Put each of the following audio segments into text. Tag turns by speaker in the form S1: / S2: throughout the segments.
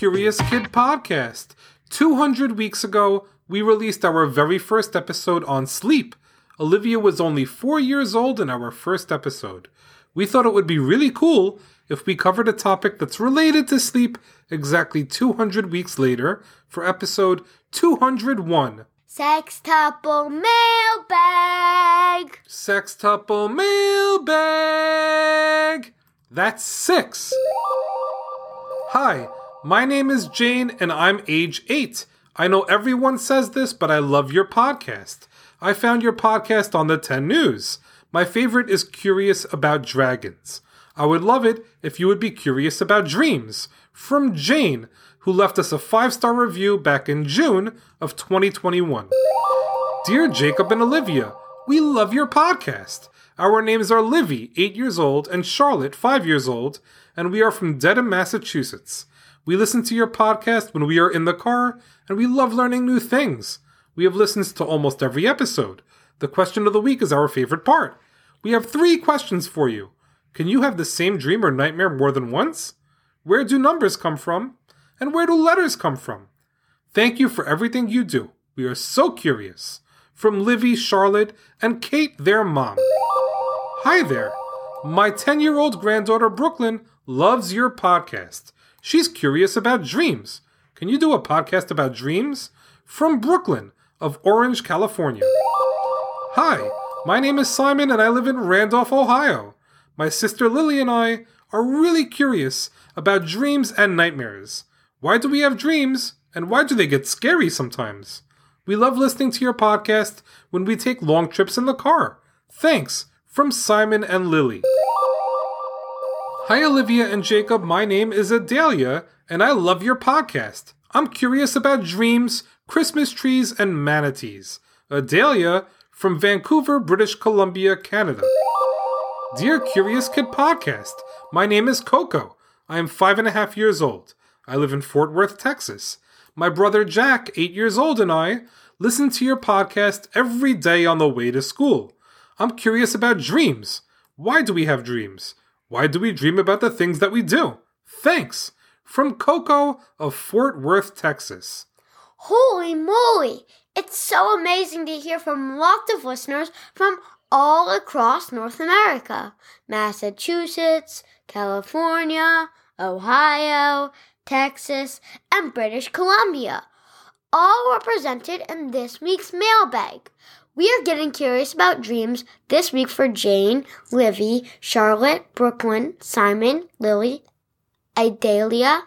S1: Curious Kid podcast. 200 weeks ago, we released our very first episode on sleep. Olivia was only four years old in our first episode. We thought it would be really cool if we covered a topic that's related to sleep exactly 200 weeks later for episode 201.
S2: Sextuple mailbag.
S1: Sextuple mailbag. That's six. Hi, my name is Jane and I'm age eight. I know everyone says this, but I love your podcast. I found your podcast on the 10 News. My favorite is Curious About Dragons. I would love it if you would be curious about dreams. From Jane, who left us a five star review back in June of 2021. Dear Jacob and Olivia, we love your podcast. Our names are Livy, 8 years old, and Charlotte, 5 years old, and we are from Dedham, Massachusetts. We listen to your podcast when we are in the car, and we love learning new things. We have listened to almost every episode. The question of the week is our favorite part. We have three questions for you. Can you have the same dream or nightmare more than once? Where do numbers come from? And where do letters come from? Thank you for everything you do. We are so curious. From Livy, Charlotte, and Kate, their mom. Hi there. My 10 year old granddaughter Brooklyn loves your podcast. She's curious about dreams. Can you do a podcast about dreams? From Brooklyn of Orange, California. Hi, my name is Simon and I live in Randolph, Ohio. My sister Lily and I are really curious about dreams and nightmares. Why do we have dreams and why do they get scary sometimes? We love listening to your podcast when we take long trips in the car. Thanks from Simon and Lily. Hi, Olivia and Jacob. My name is Adalia, and I love your podcast. I'm curious about dreams, Christmas trees, and manatees. Adalia from Vancouver, British Columbia, Canada. Dear Curious Kid Podcast, my name is Coco. I am five and a half years old. I live in Fort Worth, Texas. My brother Jack, eight years old, and I listen to your podcast every day on the way to school. I'm curious about dreams. Why do we have dreams? Why do we dream about the things that we do? Thanks. From Coco of Fort Worth, Texas.
S2: Holy moly! It's so amazing to hear from lots of listeners from all across North America Massachusetts, California, Ohio, Texas, and British Columbia, all represented in this week's mailbag. We are getting curious about dreams this week for Jane, Livy, Charlotte, Brooklyn, Simon, Lily, Idalia,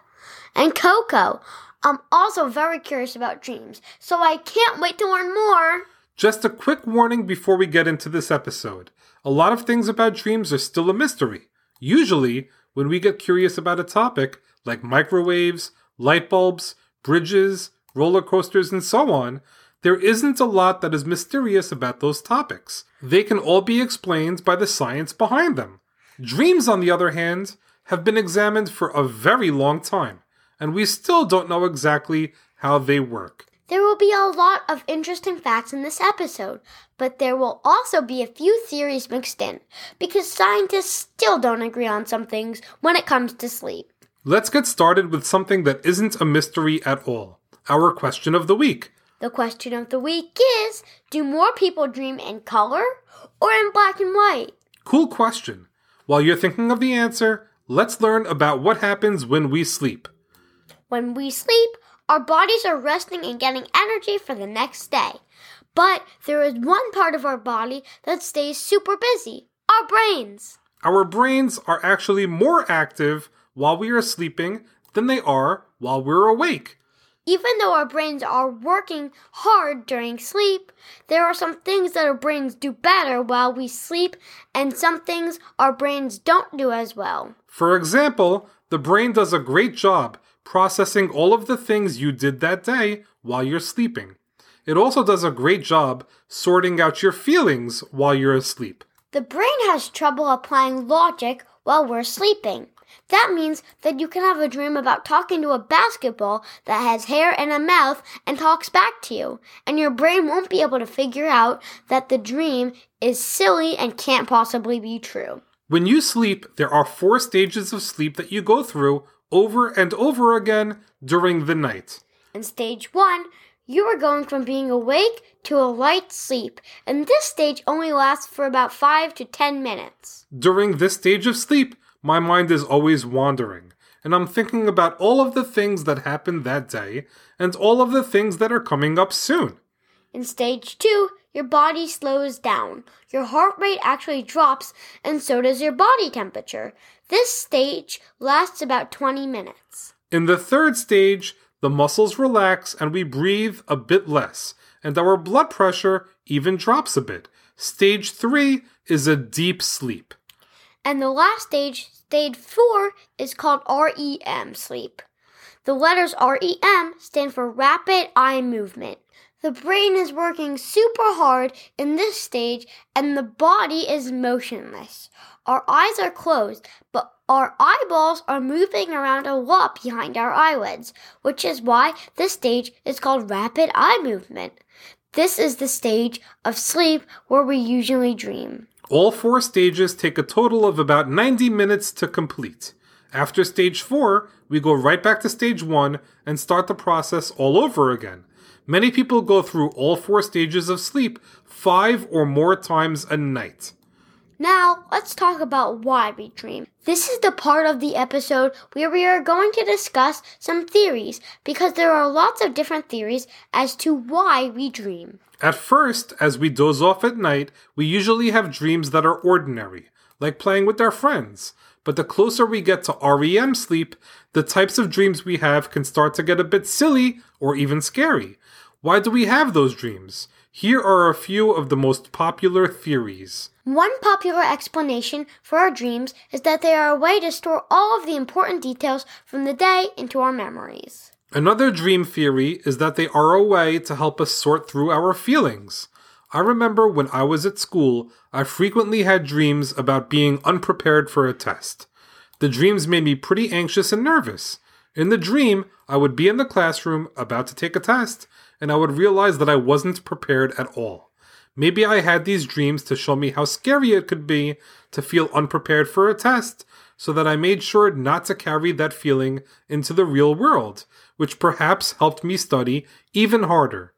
S2: and Coco. I'm also very curious about dreams, so I can't wait to learn more.
S1: Just a quick warning before we get into this episode. A lot of things about dreams are still a mystery. Usually, when we get curious about a topic, like microwaves, light bulbs, bridges, roller coasters, and so on, there isn't a lot that is mysterious about those topics. They can all be explained by the science behind them. Dreams, on the other hand, have been examined for a very long time, and we still don't know exactly how they work.
S2: There will be a lot of interesting facts in this episode, but there will also be a few theories mixed in, because scientists still don't agree on some things when it comes to sleep.
S1: Let's get started with something that isn't a mystery at all our question of the week.
S2: The question of the week is Do more people dream in color or in black and white?
S1: Cool question. While you're thinking of the answer, let's learn about what happens when we sleep.
S2: When we sleep, our bodies are resting and getting energy for the next day. But there is one part of our body that stays super busy our brains.
S1: Our brains are actually more active while we are sleeping than they are while we're awake.
S2: Even though our brains are working hard during sleep, there are some things that our brains do better while we sleep, and some things our brains don't do as well.
S1: For example, the brain does a great job processing all of the things you did that day while you're sleeping. It also does a great job sorting out your feelings while you're asleep.
S2: The brain has trouble applying logic while we're sleeping. That means that you can have a dream about talking to a basketball that has hair and a mouth and talks back to you, and your brain won't be able to figure out that the dream is silly and can't possibly be true.
S1: When you sleep, there are four stages of sleep that you go through over and over again during the night.
S2: In stage one, you are going from being awake to a light sleep, and this stage only lasts for about 5 to 10 minutes.
S1: During this stage of sleep, my mind is always wandering, and I'm thinking about all of the things that happened that day and all of the things that are coming up soon.
S2: In stage two, your body slows down. Your heart rate actually drops, and so does your body temperature. This stage lasts about 20 minutes.
S1: In the third stage, the muscles relax and we breathe a bit less, and our blood pressure even drops a bit. Stage three is a deep sleep.
S2: And the last stage, stage four, is called REM sleep. The letters REM stand for rapid eye movement. The brain is working super hard in this stage and the body is motionless. Our eyes are closed, but our eyeballs are moving around a lot behind our eyelids, which is why this stage is called rapid eye movement. This is the stage of sleep where we usually dream.
S1: All four stages take a total of about 90 minutes to complete. After stage four, we go right back to stage one and start the process all over again. Many people go through all four stages of sleep five or more times a night.
S2: Now, let's talk about why we dream. This is the part of the episode where we are going to discuss some theories because there are lots of different theories as to why we dream.
S1: At first, as we doze off at night, we usually have dreams that are ordinary, like playing with our friends. But the closer we get to REM sleep, the types of dreams we have can start to get a bit silly or even scary. Why do we have those dreams? Here are a few of the most popular theories.
S2: One popular explanation for our dreams is that they are a way to store all of the important details from the day into our memories.
S1: Another dream theory is that they are a way to help us sort through our feelings. I remember when I was at school, I frequently had dreams about being unprepared for a test. The dreams made me pretty anxious and nervous. In the dream, I would be in the classroom about to take a test, and I would realize that I wasn't prepared at all. Maybe I had these dreams to show me how scary it could be to feel unprepared for a test, so that I made sure not to carry that feeling into the real world, which perhaps helped me study even harder.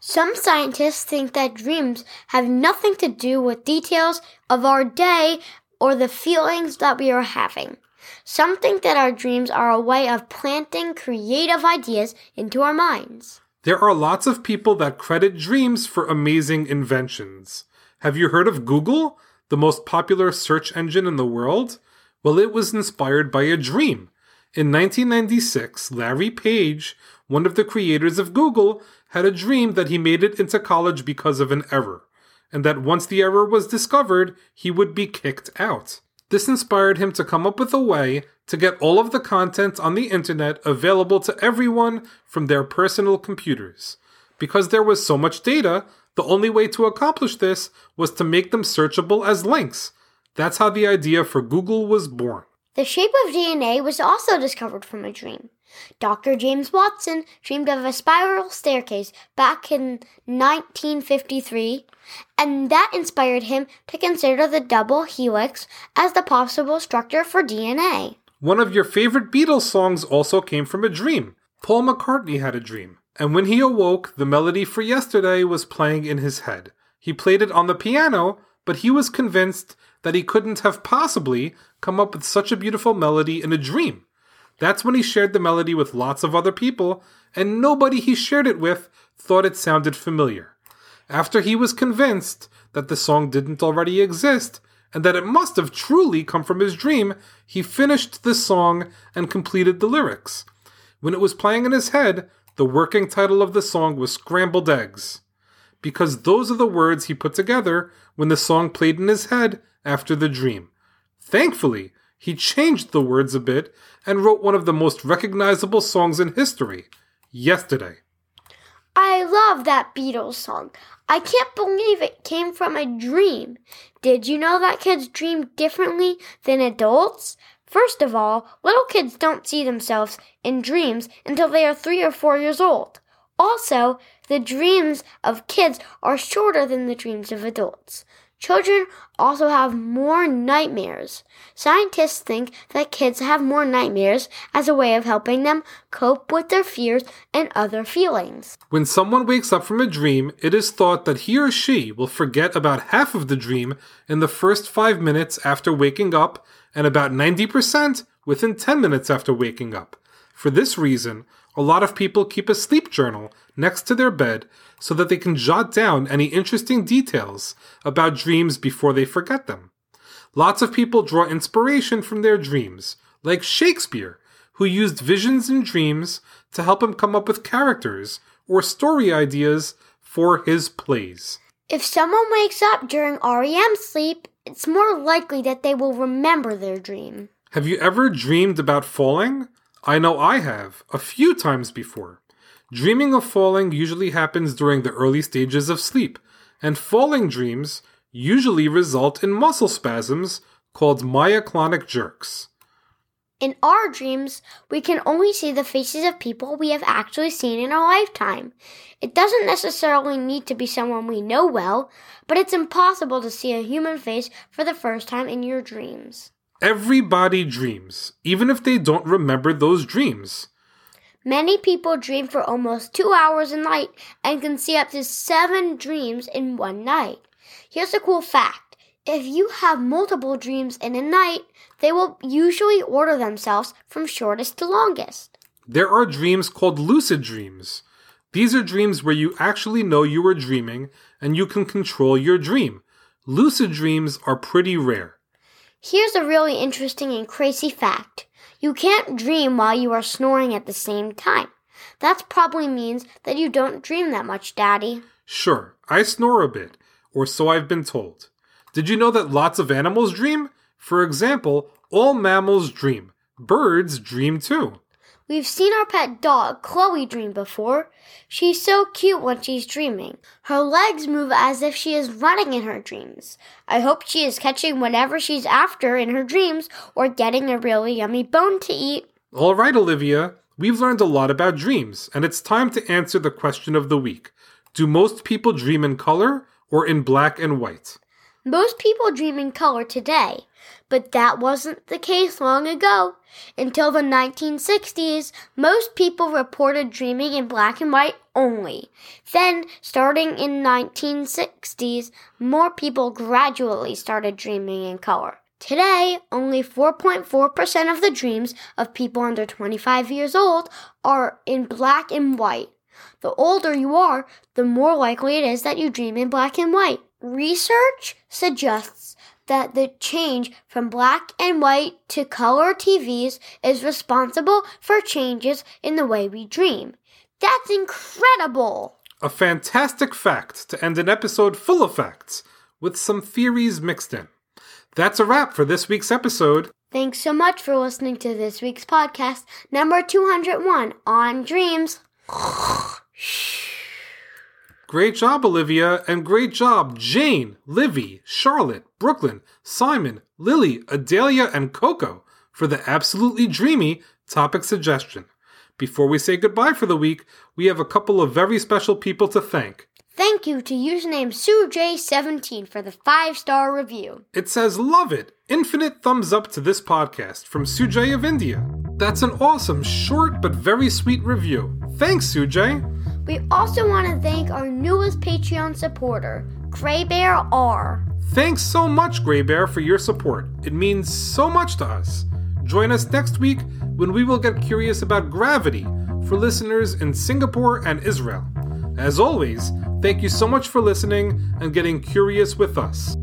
S2: Some scientists think that dreams have nothing to do with details of our day or the feelings that we are having. Some think that our dreams are a way of planting creative ideas into our minds.
S1: There are lots of people that credit dreams for amazing inventions. Have you heard of Google, the most popular search engine in the world? Well, it was inspired by a dream. In 1996, Larry Page, one of the creators of Google, had a dream that he made it into college because of an error, and that once the error was discovered, he would be kicked out. This inspired him to come up with a way to get all of the content on the internet available to everyone from their personal computers. Because there was so much data, the only way to accomplish this was to make them searchable as links. That's how the idea for Google was born.
S2: The shape of DNA was also discovered from a dream. Dr. James Watson dreamed of a spiral staircase back in 1953, and that inspired him to consider the double helix as the possible structure for DNA.
S1: One of your favorite Beatles songs also came from a dream. Paul McCartney had a dream, and when he awoke, the melody for yesterday was playing in his head. He played it on the piano, but he was convinced that he couldn't have possibly come up with such a beautiful melody in a dream. That's when he shared the melody with lots of other people, and nobody he shared it with thought it sounded familiar. After he was convinced that the song didn't already exist, and that it must have truly come from his dream, he finished the song and completed the lyrics. When it was playing in his head, the working title of the song was Scrambled Eggs, because those are the words he put together when the song played in his head after the dream. Thankfully, he changed the words a bit and wrote one of the most recognizable songs in history, Yesterday.
S2: I love that Beatles song. I can't believe it came from a dream. Did you know that kids dream differently than adults? First of all, little kids don't see themselves in dreams until they are three or four years old. Also, the dreams of kids are shorter than the dreams of adults. Children also have more nightmares. Scientists think that kids have more nightmares as a way of helping them cope with their fears and other feelings.
S1: When someone wakes up from a dream, it is thought that he or she will forget about half of the dream in the first five minutes after waking up and about 90% within 10 minutes after waking up. For this reason, a lot of people keep a sleep journal next to their bed so that they can jot down any interesting details about dreams before they forget them. Lots of people draw inspiration from their dreams, like Shakespeare, who used visions and dreams to help him come up with characters or story ideas for his plays.
S2: If someone wakes up during REM sleep, it's more likely that they will remember their dream.
S1: Have you ever dreamed about falling? I know I have, a few times before. Dreaming of falling usually happens during the early stages of sleep, and falling dreams usually result in muscle spasms called myoclonic jerks.
S2: In our dreams, we can only see the faces of people we have actually seen in our lifetime. It doesn't necessarily need to be someone we know well, but it's impossible to see a human face for the first time in your dreams.
S1: Everybody dreams, even if they don't remember those dreams.
S2: Many people dream for almost two hours a night and can see up to seven dreams in one night. Here's a cool fact. If you have multiple dreams in a night, they will usually order themselves from shortest to longest.
S1: There are dreams called lucid dreams. These are dreams where you actually know you are dreaming and you can control your dream. Lucid dreams are pretty rare.
S2: Here's a really interesting and crazy fact. You can't dream while you are snoring at the same time. That probably means that you don't dream that much, Daddy.
S1: Sure, I snore a bit, or so I've been told. Did you know that lots of animals dream? For example, all mammals dream. Birds dream too.
S2: We've seen our pet dog, Chloe, dream before. She's so cute when she's dreaming. Her legs move as if she is running in her dreams. I hope she is catching whatever she's after in her dreams or getting a really yummy bone to eat.
S1: All right, Olivia, we've learned a lot about dreams, and it's time to answer the question of the week Do most people dream in color or in black and white?
S2: Most people dream in color today, but that wasn't the case long ago. Until the 1960s, most people reported dreaming in black and white only. Then, starting in 1960s, more people gradually started dreaming in color. Today, only 4.4% of the dreams of people under 25 years old are in black and white. The older you are, the more likely it is that you dream in black and white. Research suggests that the change from black and white to color TVs is responsible for changes in the way we dream. That's incredible!
S1: A fantastic fact to end an episode full of facts, with some theories mixed in. That's a wrap for this week's episode.
S2: Thanks so much for listening to this week's podcast, number 201 on dreams.
S1: Great job, Olivia, and great job, Jane, Livy, Charlotte, Brooklyn, Simon, Lily, Adalia, and Coco for the absolutely dreamy topic suggestion. Before we say goodbye for the week, we have a couple of very special people to thank.
S2: Thank you to username SueJ17 for the five star review.
S1: It says, Love it! Infinite thumbs up to this podcast from Sujay of India. That's an awesome, short, but very sweet review. Thanks, Sujay!
S2: We also want to thank our newest Patreon supporter, Gray Bear R.
S1: Thanks so much, Gray Bear, for your support. It means so much to us. Join us next week when we will get curious about gravity for listeners in Singapore and Israel. As always, thank you so much for listening and getting curious with us.